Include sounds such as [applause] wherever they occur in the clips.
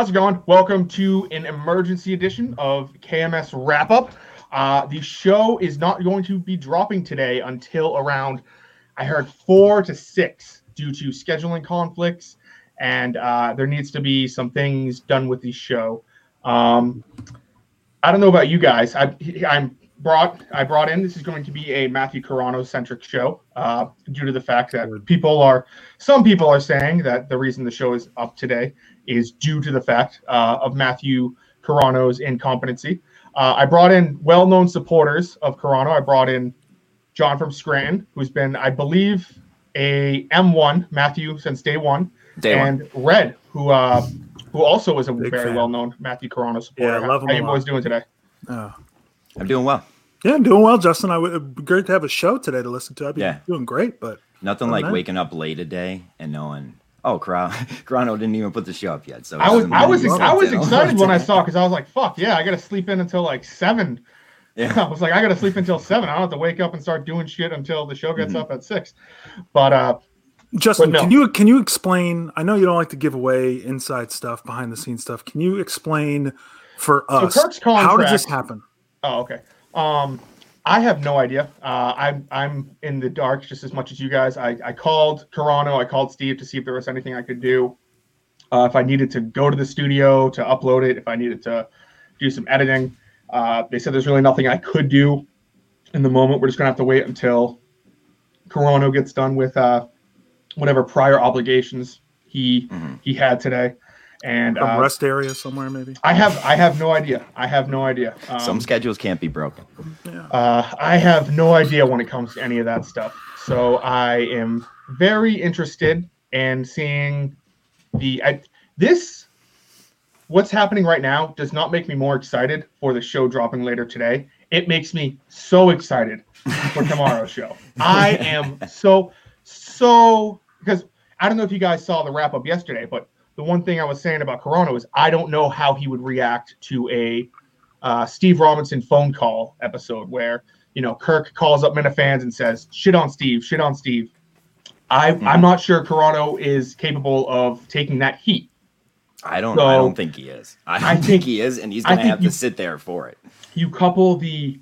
How's it going? Welcome to an emergency edition of KMS Wrap Up. Uh, the show is not going to be dropping today until around, I heard, four to six due to scheduling conflicts, and uh, there needs to be some things done with the show. Um, I don't know about you guys. I, I'm brought I brought in. This is going to be a Matthew Carano centric show, uh, due to the fact that people are some people are saying that the reason the show is up today is due to the fact uh, of Matthew Carano's incompetency. Uh, I brought in well-known supporters of Carano. I brought in John from Scranton, who's been, I believe, a M1 Matthew since day one, Day and one. Red, who uh, who also is a Big very well-known Matthew Carano supporter. Yeah, I love him How a you lot. boys doing today? Oh. I'm doing well. Yeah, I'm doing well, Justin. I would it'd be great to have a show today to listen to. I'd be Yeah. doing great, but Nothing like man. waking up late a day and knowing, oh, Car- Carano [laughs] didn't even put the show up yet. So I was I was matter. I was excited when I saw because I was like, "Fuck yeah!" I got to sleep in until like seven. Yeah. [laughs] I was like, I got to sleep until seven. I don't have to wake up and start doing shit until the show gets Mhm. up at six. But uh, Justin, But no. can you can you explain? I know you don't like to give away inside stuff, behind the scenes stuff. Can you explain for us Kirk's how did this happen? Oh, okay. Um, I have no idea. Uh, I'm I'm in the dark just as much as you guys. I, I called Carano, I called Steve to see if there was anything I could do. Uh, if I needed to go to the studio to upload it, if I needed to do some editing, uh, they said there's really nothing I could do in the moment. We're just gonna have to wait until Carano gets done with uh, whatever prior obligations he Mhm. he had today. And A uh, rest area somewhere, maybe. I have I have no idea. I have no idea. Um, Some schedules can't be broken. Yeah. uh, I have no idea when it comes to any of that stuff. So I am very interested in seeing the I, this. What's happening right now does not make me more excited for the show dropping later today. It makes me so excited for tomorrow's [laughs] show. I am so so because I don't know if you guys saw the wrap up yesterday, but the one thing I was saying about Corona is I don't know how he would react to a uh, Steve Robinson phone call episode where you know Kirk calls up Minifans and says shit on Steve, shit on Steve. I Mhm. I'm not sure Corano is capable of taking that heat. I don't. So- I don't think he is. I, I think, think- he is, and he's gonna have you- to sit there for it. You couple the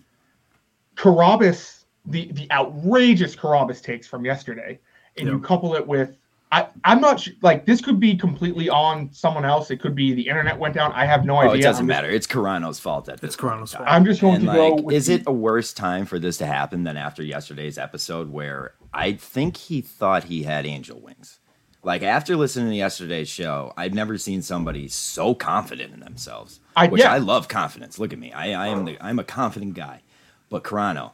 Carrabis, the the outrageous Carrabis takes from yesterday, and you couple it with I I'm not su- like this could be completely on someone else. It could be the internet went down. I have no Oh, idea. it doesn't just- matter. It's Carano's fault at this It's Carano's fault. I'm just going And, to go. like, with is the- it a worse time for this to happen than after yesterday's episode where I think he thought he had angel wings? Like after listening to yesterday's show, I've never seen somebody so confident in themselves. I- which yeah. I love confidence. Look at me. I, I am the I'm a confident guy. But Carano,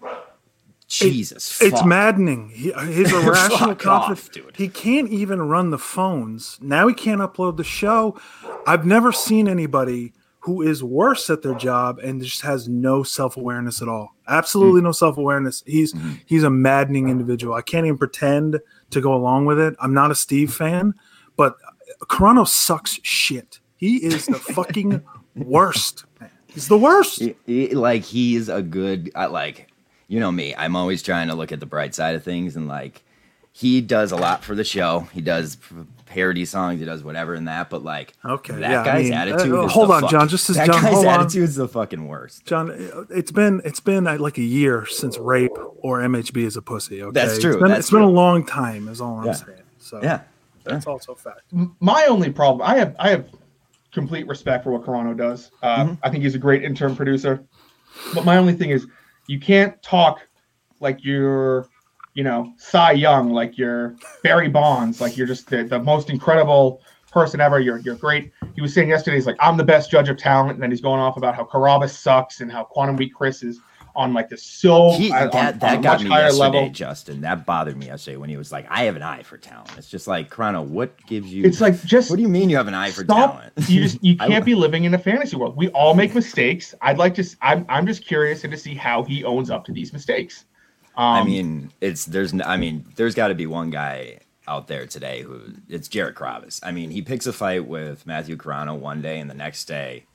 Jesus, It's fuck. maddening. He, his [laughs] irrational confidence. dude. He can't even run the phones. Now he can't upload the show. I've never seen anybody who is worse at their job and just has no self awareness at all. Absolutely Hmm. no self awareness. He's Mhm. he's a maddening individual. I can't even pretend to go along with it. I'm not a Steve fan, but Carano sucks shit. He is the [laughs] fucking worst. He's the worst. He- he- like he's a good like you know me i'm always trying to look at the bright side of things and like he does a lot for the show he does parody songs he does whatever in that but like Okay, that yeah, I guy's mean, attitude uh, is hold the on, fuck- John, just as that John, guy's hold on. attitude is the fucking worst John, it's been it's been uh, like a year since rape or MHB is a pussy. Okay, That's true, It's been, that's it's been a long time. Is all I'm Yeah. saying. So yeah that's also a fact. my only problem i have i have complete respect for what Carano does uh, Mhm. i think he's a great intern producer but my only thing is you can't talk like you're you know cy young like you're barry bonds like you're just the, the most incredible person ever. You're, you're great. He was saying yesterday he's like i'm the best judge of talent and then he's going off about how Carrabis sucks and how quantum week chris is on like this so he, that, on that a got me higher yesterday level justin that bothered me yesterday when he was like i have an eye for talent it's just like Carano, what gives you it's like just what do you mean you have an eye for Stop. talent [laughs] you just you [laughs] can't be living in a fantasy world. We all make mistakes. I'd like to. I'm I'm just curious to see how he owns up to these mistakes. Um, I mean, it's there's I mean, there's got to be one guy out there today who it's Jared Carrabis. I mean, he picks a fight with Matthew Carano one day, and the next day,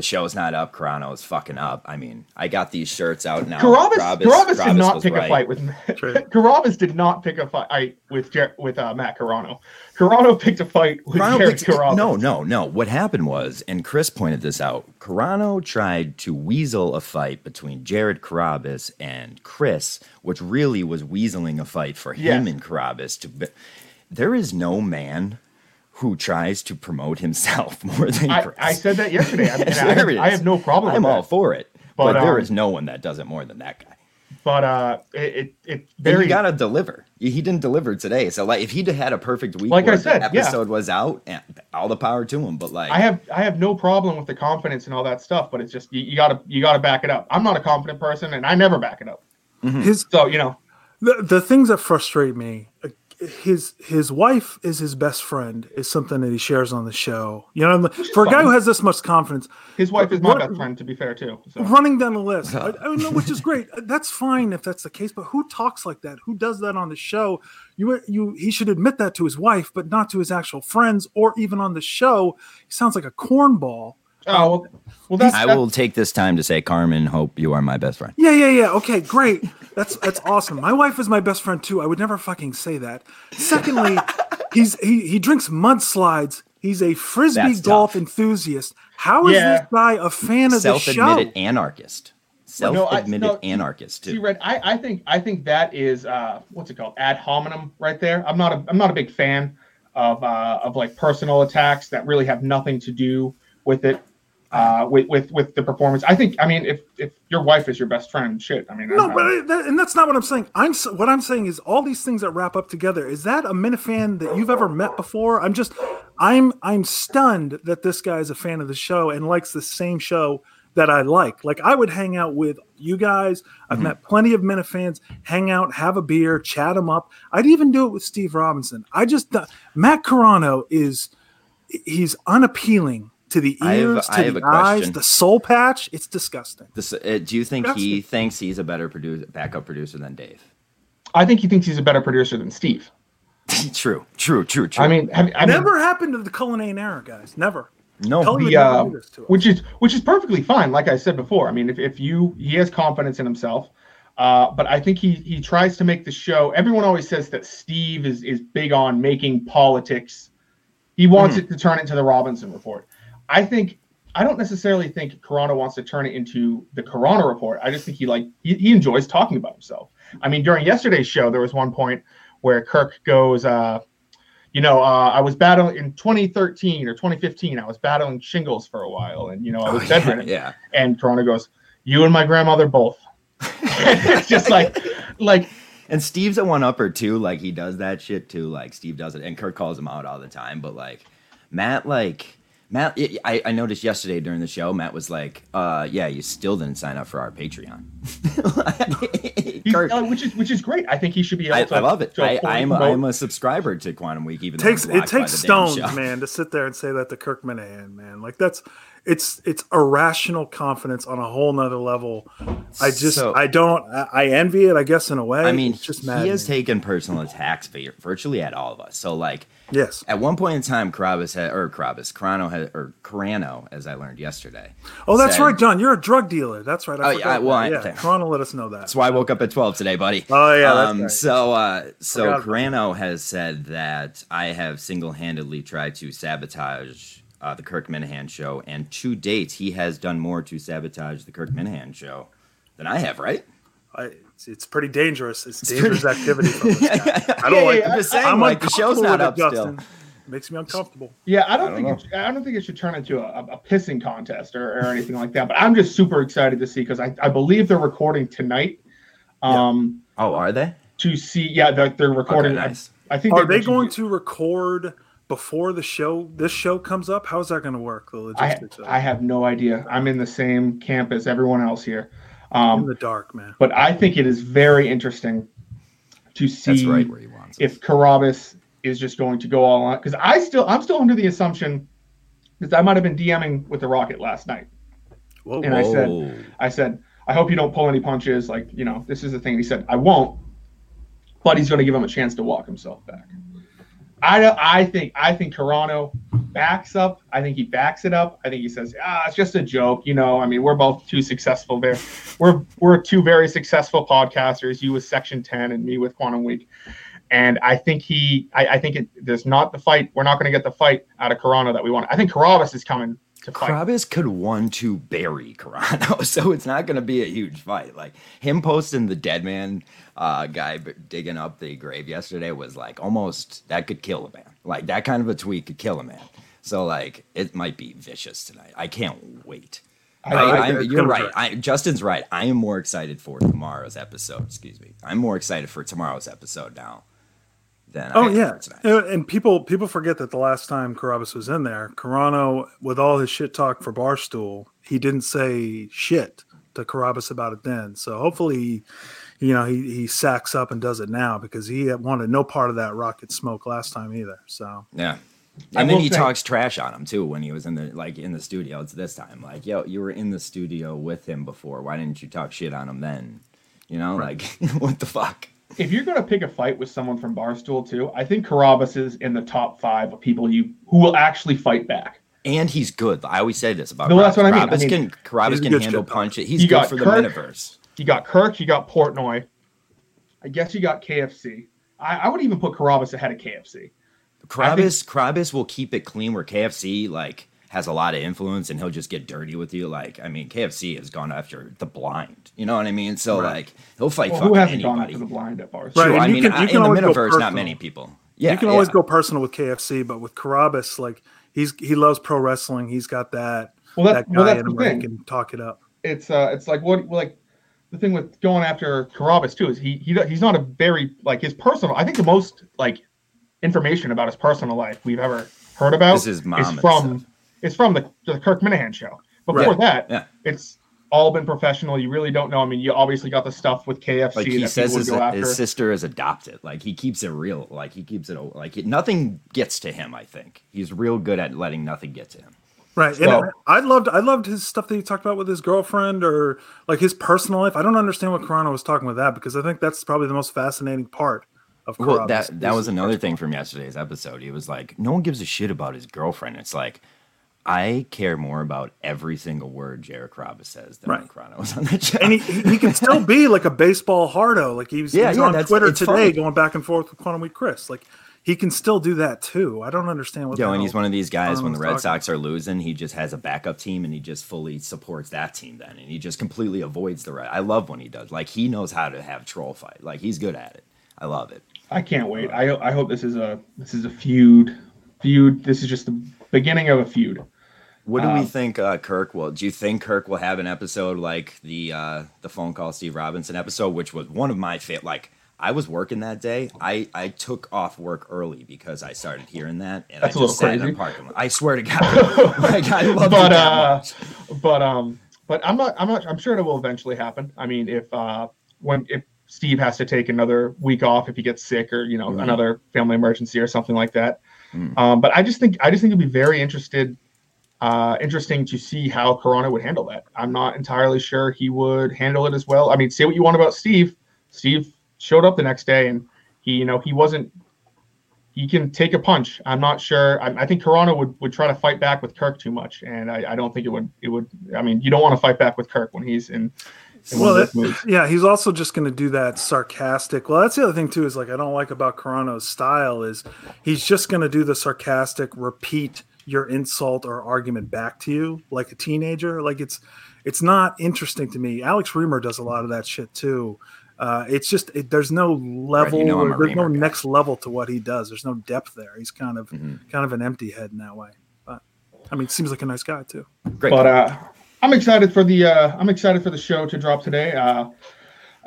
the show's not up. Carano's fucking up. I mean, I got these shirts out now. Carrabis, Carrabis- Carrabis did not was pick a fight with True. [laughs] Carrabis did not pick a fight with Jer- with uh, Matt Carano. Carano picked a fight with Carano Jared picked- Carrabis. no, no, no. What happened was, and Chris pointed this out. Carano tried to weasel a fight between Jared Carrabis and Chris, which really was weaseling a fight for him Yes. and Carrabis. To be- there is no man who tries to promote himself [laughs] more than I, Chris. I said that yesterday. [laughs] I, mean, I, have, is. I have no problem I'm with all that. for it, but, But, um, is no one that does it more than that guy. But uh, it it, it And very gotta deliver. He didn't deliver today, so like if he'd had a perfect week, Like I said, the yeah. episode was out, and all the power to him. But like, I have I have no problem with the confidence and all that stuff, but it's just you, you gotta you gotta back it up. I'm not a confident person, and I never back it up. His So you know, the, the things that frustrate me his his wife is his best friend is something that he shares on the show. You know for a guy who has this much confidence his wife is my What- best friend, to be fair too. So. running down the list. [laughs] I, I know which is great. That's fine if that's the case but who talks like that? Who does that on the show? You you he should admit that to his wife but not to his actual friends or even on the show. He sounds like a cornball Oh well, well that's, I that's will take this time to say, Carmen, hope you are my best friend. Yeah, yeah, yeah. Okay, great. That's that's awesome. My wife is my best friend too. I would never fucking say that. Secondly, [laughs] he's he he drinks mudslides. He's a frisbee That's golf tough. enthusiast. How is Yeah. this guy a fan of the show? Self-admitted anarchist. Well, no, I- Self-admitted no, anarchist See. Red, I, I think I think that is uh, what's it called? Ad hominem, right there. I'm not a I'm not a big fan of uh, of like personal attacks that really have nothing to do with it, uh, with with with the performance. I think I mean if if your wife is your best friend, shit. I mean, No, but I, that, and that's not what I'm saying. I'm what I'm saying is all these things that wrap up together. Is that a Minifan that you've ever met before? I'm just, I'm I'm stunned that this guy is a fan of the show and likes the same show that I like. Like I would hang out with you guys. I've Mm-hmm. met plenty of Minifans. Hang out, have a beer, chat them up. I'd even do it with Steve Robinson. I just Matt Carano is he's unappealing to the I have- ears, to the eyes, question. the soul patch. It's disgusting. This, uh, do you think That's he thinks he's a better producer, backup producer than Dave? I think he thinks he's a better producer than Steve. [laughs] true, true, true, true. I mean, have, I mean, Never happened to the Cullinane era, guys. Never. no, Cullen the, uh, to which is which is perfectly fine. Like I said before, I mean, if, if you he has confidence in himself, uh, but I think he he tries to make the show. Everyone always says that Steve is is big on making politics. He wants Mm-hmm. it to turn into the Robinson Report. I think I don't necessarily think Carano wants to turn it into the Carano Report. I just think he like he, he enjoys talking about himself. I mean, during yesterday's show, there was one point where Kirk goes, uh, you know, uh, I was battling in 2013 or 2015. I was battling shingles for a while, and you know, I was Oh, yeah, bedridden. yeah. And Corona goes, "You and my grandmother both." [laughs] it's just like, like And Steve's a one upper too. Like he does that shit too. Like Steve does it, and Kirk calls him out all the time. But like Matt, like Matt, I, I noticed yesterday during the show, Matt was like, "Uh, yeah, you still didn't sign up for our Patreon." he's, [laughs] Kurt, uh, which is which is great. I think he should be able I, to. I love it. I, I'm, a, promote- I'm a subscriber to Quantum Week. Even though takes I'm it takes stones, man, to sit there and say that to Kirk Minihane, man. Like that's it's it's irrational confidence on a whole nother level. I just So- I don't I, I envy it, I guess, in a way. I mean, It's just he has taken personal attacks virtually at all of us. So like. Yes. At one point in time, Carrabis had, or Carrabis, Carano had, or Carano, as I learned yesterday. Oh, that's said- right, John. You're a drug dealer. That's right. I Oh, yeah, well, that. Yeah. Toronto let us know that. That's why I woke up at 12 today, buddy. Oh, yeah, Um, right. So, uh, so Carano has said that I have single-handedly tried to sabotage uh, the Kirk Minihane show, and to date, he has done more to sabotage the Kirk Minihane show than I have. Right? I, it's, it's pretty dangerous. It's [laughs] dangerous activity. From this guy. I don't Yeah, like. yeah, I'm just saying, I'm like the show's uncomfortable not with up it, still. Justin. Makes me uncomfortable. Yeah, I don't, I don't think it, I don't think it should turn into a, a pissing contest or, or anything like that. But I'm just super excited to see because I, I believe they're recording tonight. Um, Oh, are they? to see, yeah, they're, they're recording. Okay, nice. I, I think Are they going to record before the show? This show comes up. How's that going to work? The I, logistics. of? I have no idea. I'm in the same camp as everyone else here. In Um, the dark, man. but I think it is very interesting to see right where he wants if Carrabis is just going to go all on. Because I still, I'm still under the assumption because I might have been DMing with the Rocket last night. Whoa, and I said- I said, I hope you don't pull any punches. Like, you know, this is the thing. He said, I won't, but he's going to give him a chance to walk himself back. I I think I think Carano backs up. I think he backs it up. I think he says, ah, it's just a joke. You know, I mean, we're both too successful there. We're we're two very successful podcasters. You with Section Ten and me with Quantum Week. And I think he, I, I think it, there's not the fight. We're not going to get the fight out of Carano that we want. I think Carrabis is coming. Carrabis could one to bury Carano, [laughs] so it's not going to be a huge fight. Like him posting the dead man uh, guy digging up the grave yesterday was like almost that could kill a man. Like that kind of a tweet could kill a man. So like it might be vicious tonight. I can't wait. I, I, I, you're right. Justin's right. I am more excited for tomorrow's episode. Excuse me. I'm more excited for tomorrow's episode now than oh yeah, and people people forget that the last time Carrabis was in there, Carano with all his shit talk for Barstool, he didn't say shit to Carrabis about it then. So hopefully, you know, he he sacks up and does it now because he wanted no part of that rocket smoke last time either. So yeah. And then he say, talks trash on him too when he was in the like in the studio. It's this time like, yo, you were in the studio with him before. Why didn't you talk shit on him then? You know, right. like [laughs] what the fuck? If you're going to pick a fight with someone from Barstool too, I think Carrabis is in the top five of people you who will actually fight back. And he's good. I always say this about no, that's what I mean. Carrabis I mean, can Carrabis can handle punch it. He's good for Kirk, the metaverse. You got Kirk. You got Portnoy. I guess you got KFC. I, I would even put Carrabis ahead of KFC. Carrabis Carrabis will keep it clean. Where KFC like has a lot of influence and he'll just get dirty with you. Like, I mean, KFC has gone after the blind. You know what I mean? So right. like he'll fight well, who hasn't anybody. gone after the blind at bars? Right. I mean, can, in the metaverse, not many people. Yeah, you can always yeah. go personal with KFC, but with Carrabis, like he's he loves pro wrestling. He's got that. Well, that, that guy well, that's in the ring can talk it up. It's uh, it's like what like the thing with going after Carrabis too is he he he's not a very like his personal. I think the most like information about his personal life we've ever heard about is, is from it's from the, the Kirk Minihane show. Before right. that, yeah. it's all been professional. You really don't know. I mean, you obviously got the stuff with KFC. Like he says his, his, sister is adopted. Like he keeps it real. Like he keeps it like it, nothing gets to him. I think he's real good at letting nothing get to him. Right. So, and I, I loved I loved his stuff that he talked about with his girlfriend or like his personal life. I don't understand what Carano was talking with that because I think that's probably the most fascinating part of Well, that that was another thing from yesterday's episode. He was like, no one gives a shit about his girlfriend. It's like I care more about every single word Jared Carrabis says than right. when was on that show. And he, he can still be like a baseball hardo. Like he was, yeah, yeah, on Twitter today funny. going back and forth with Quantum Week Chris. Like he can still do that too. I don't understand what. Yo, and he's one of these guys when the Red Sox are losing, he just has a backup team and he just fully supports that team. Then and he just completely avoids the Red. I love when he does. Like he knows how to have troll fight. Like he's good at it. I love it. I can't wait. I I hope this is a this is a feud. Feud. This is just the beginning of a feud. What do um, we think uh, Kirk will? Do you think Kirk will have an episode like the uh, the phone call Steve Robinson episode, which was one of my favorite? Like I was working that day. I I took off work early because I started hearing that, and That's I just sat crazy. in the parking lot. I swear to God, [laughs] like I love but, that uh. But um, but I'm not. I'm not. I'm sure it will eventually happen. I mean, if uh, when if Steve has to take another week off if he gets sick or you know mm-hmm. another family emergency or something like that. Mm. Um, but I just think I just think he'd be very interested uh, interesting to see how Carano would handle that. I'm not entirely sure he would handle it as well. I mean, say what you want about Steve. Steve showed up the next day and he, you know, he wasn't. He can take a punch. I'm not sure. I, I think Carano would, would try to fight back with Kirk too much, and I, I don't think it would. It would. I mean, you don't want to fight back with Kirk when he's in well, that, yeah, he's also just going to do that sarcastic. Well, that's the other thing too. Is like I don't like about Carano's style is he's just going to do the sarcastic, repeat your insult or argument back to you like a teenager. Like it's it's not interesting to me. Alex Reimer does a lot of that shit too. Uh, it's just it, there's no level, right, you know there's no guy. next level to what he does. There's no depth there. He's kind of mm-hmm. kind of an empty head in that way. But I mean, seems like a nice guy too. Great. But uh, I'm excited for the uh, I'm excited for the show to drop today. Uh,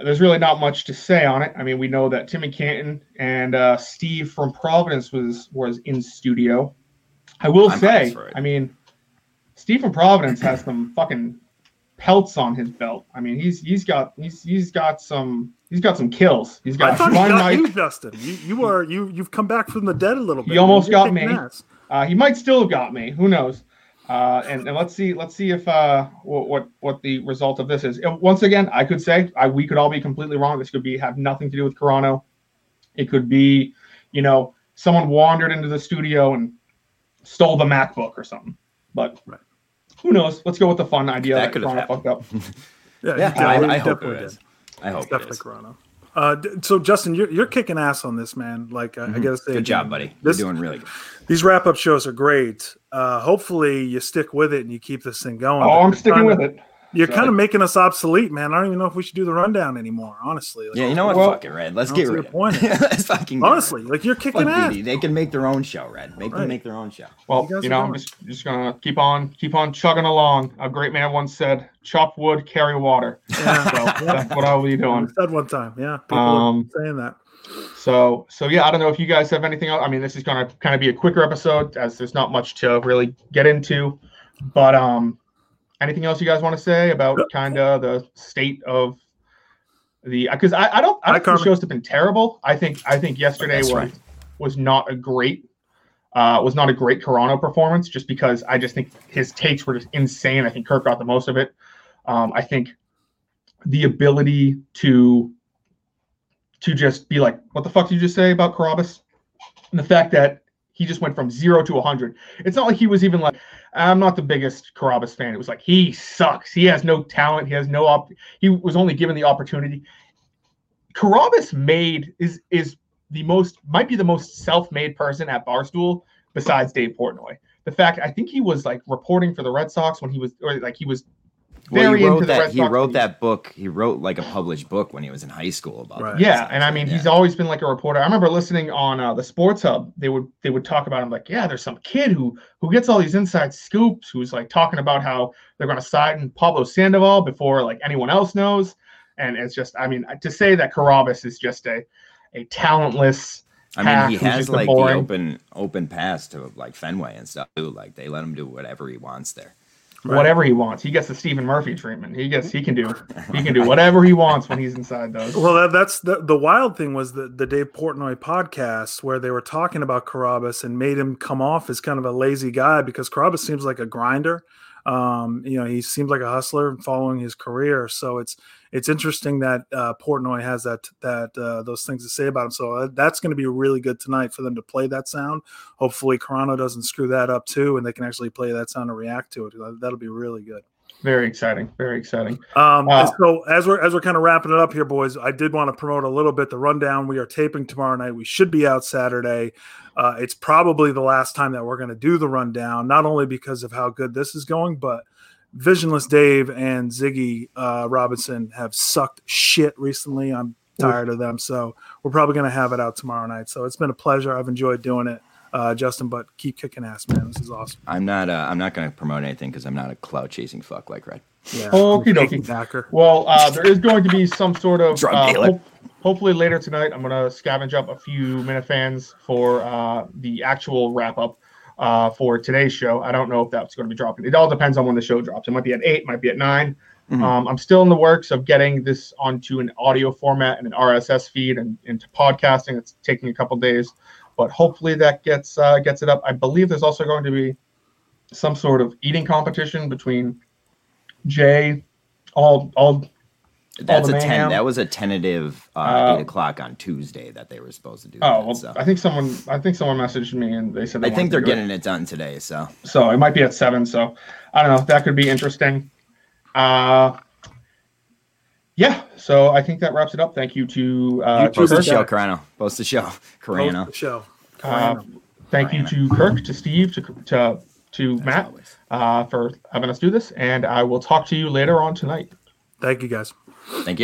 there's really not much to say on it. I mean, we know that Timmy Canton and uh, Steve from Providence was was in studio. I will I'm say, I mean, Stephen Providence has some fucking pelts on his belt. I mean, he's he's got he's he's got some he's got some kills. He's got. I thought he got you, Justin. You you are you you've come back from the dead a little bit. He almost got me. Uh, he might still have got me. Who knows? Uh, and, and let's see let's see if uh, what, what what the result of this is. Once again, I could say I, we could all be completely wrong. This could be have nothing to do with Carano. It could be, you know, someone wandered into the studio and stole the MacBook or something. But Right. who knows? Let's go with the fun idea That that, could've Corona fucked up. [laughs] Yeah, Yeah, he I, I hope definitely it is. did. I hope it Definitely is. Corona. Uh, so Justin, you're, you're kicking ass on this, man. Like I, I gotta say, Mm-hmm. Good job, buddy. This, You're doing really good. these wrap up shows are great. Uh, hopefully, you stick with it and you keep this thing going. Oh, I'm sticking kinda- with it. You're So- kind of making us obsolete, man. I don't even know if we should do the rundown anymore. Honestly, Like, Yeah, you know what? Well, Fuck it, Red. Let's get don't rid of point it. [laughs] Let's fucking get honestly, rid like you're of it. kicking Fuck ass. BD. They can make their own show, Red. Make Right. them make their own show. Well, You you, know, I'm just just gonna keep on keep on chugging along. A great man once said, "Chop wood, carry water." [laughs] Yeah. So that's what I'll be [laughs] You doing. said one time, yeah. People Um, are saying that. So, so yeah, I don't know if you guys have anything else. I mean, this is going to kind of be a quicker episode as there's not much to really get into. But um, anything else you guys want to say about kind of the state of the? Because I, I don't, I don't think the shows have been terrible. I think, I think yesterday was right. was not a great. Uh, was not a great Carano performance, just because I just think his takes were just insane. I think Kirk got the most of it. Um, I think the ability to to just be like, what the fuck did you just say about Carrabis? And the fact that he just went from zero to 100. It's not like he was even like, I'm not the biggest Carrabis fan. It was like, he sucks. He has no talent. He has no op. He was only given the opportunity. Carrabis made is is the most might be the most self-made person at Barstool besides Dave Portnoy. The fact I think he was like reporting for the Red Sox when he was or like he was Well, very he wrote the that. Red He Sox wrote when he was- that book. He wrote like a published book when he was in high school about. Right. that. Yeah, and I mean, he's always been like a reporter. I remember listening on uh, the Sports Hub. They would they would talk about him like, yeah, there's some kid who who gets all these inside scoops, who's like talking about how they're going to sign Pablo Sandoval before like anyone else knows. And it's just, I mean, to say that Carrabis is just a a talentless. I mean, he has just a like the boring- open open pass to like Fenway and stuff too. Like they let him do whatever he wants there. Right. Whatever he wants, he gets the Stephen Murphy treatment. He gets, he can do, he can do [laughs] whatever he wants when he's inside those. Well, that, that's the the wild thing was the the Dave Portnoy podcast where they were talking about Carrabis and made him come off as kind of a lazy guy because Carrabis seems like a grinder. Um, you know, he seems like a hustler following his career. So it's it's interesting that uh, Portnoy has that that uh, those things to say about him. So uh, that's going to be really good tonight for them to play that sound. Hopefully, Carano doesn't screw that up too, and they can actually play that sound and react to it. That'll be really good. Very exciting, very exciting. Um, Uh, so as we're as we're kind of wrapping it up here, boys, I did want to promote a little bit the rundown. We are taping tomorrow night. We should be out Saturday. Uh, it's probably the last time that we're going to do the rundown, not only because of how good this is going, but Visionless Dave and Ziggy uh, Robinson have sucked shit recently. I'm tired of them, so we're probably going to have it out tomorrow night. So it's been a pleasure. I've enjoyed doing it, uh, Justin. But keep kicking ass, man. This is awesome. I'm not. Uh, I'm not going to promote anything because I'm not a cloud chasing fuck like Red. Yeah, Okie Thank you, dokie. Packer. Well, uh, there is going to be some sort of Drug uh, dealer. hope- hopefully later tonight. I'm going to scavenge up a few Minifans for uh, the actual wrap up uh, for today's show. I don't know if that's going to be dropping. It all depends on when the show drops. It might be at eight, might be at 9 Mhm. Um, I'm still in the works of getting this onto an audio format and an RSS feed and into podcasting. It's taking a couple days, but hopefully that gets uh, gets it up. I believe there's also going to be some sort of eating competition between Jay, all all That's the a ten. That was a tentative uh, Uh, eight o'clock on Tuesday that they were supposed to do. Oh, that, well, so. I think someone I think someone messaged me and they said they I think they're do it. getting it done today. So So it might be at seven. So I don't know. That could be interesting. Uh, yeah. So I think that wraps it up. Thank you to uh, You to post the Kirk. Kirk. show, Carano. Post the show, [laughs] Host Carano. the show. Uh, thank you to Kirk, to Steve, to to to As Matt uh, for having us do this, and I will talk to you later on tonight. Thank you, guys. Thank you.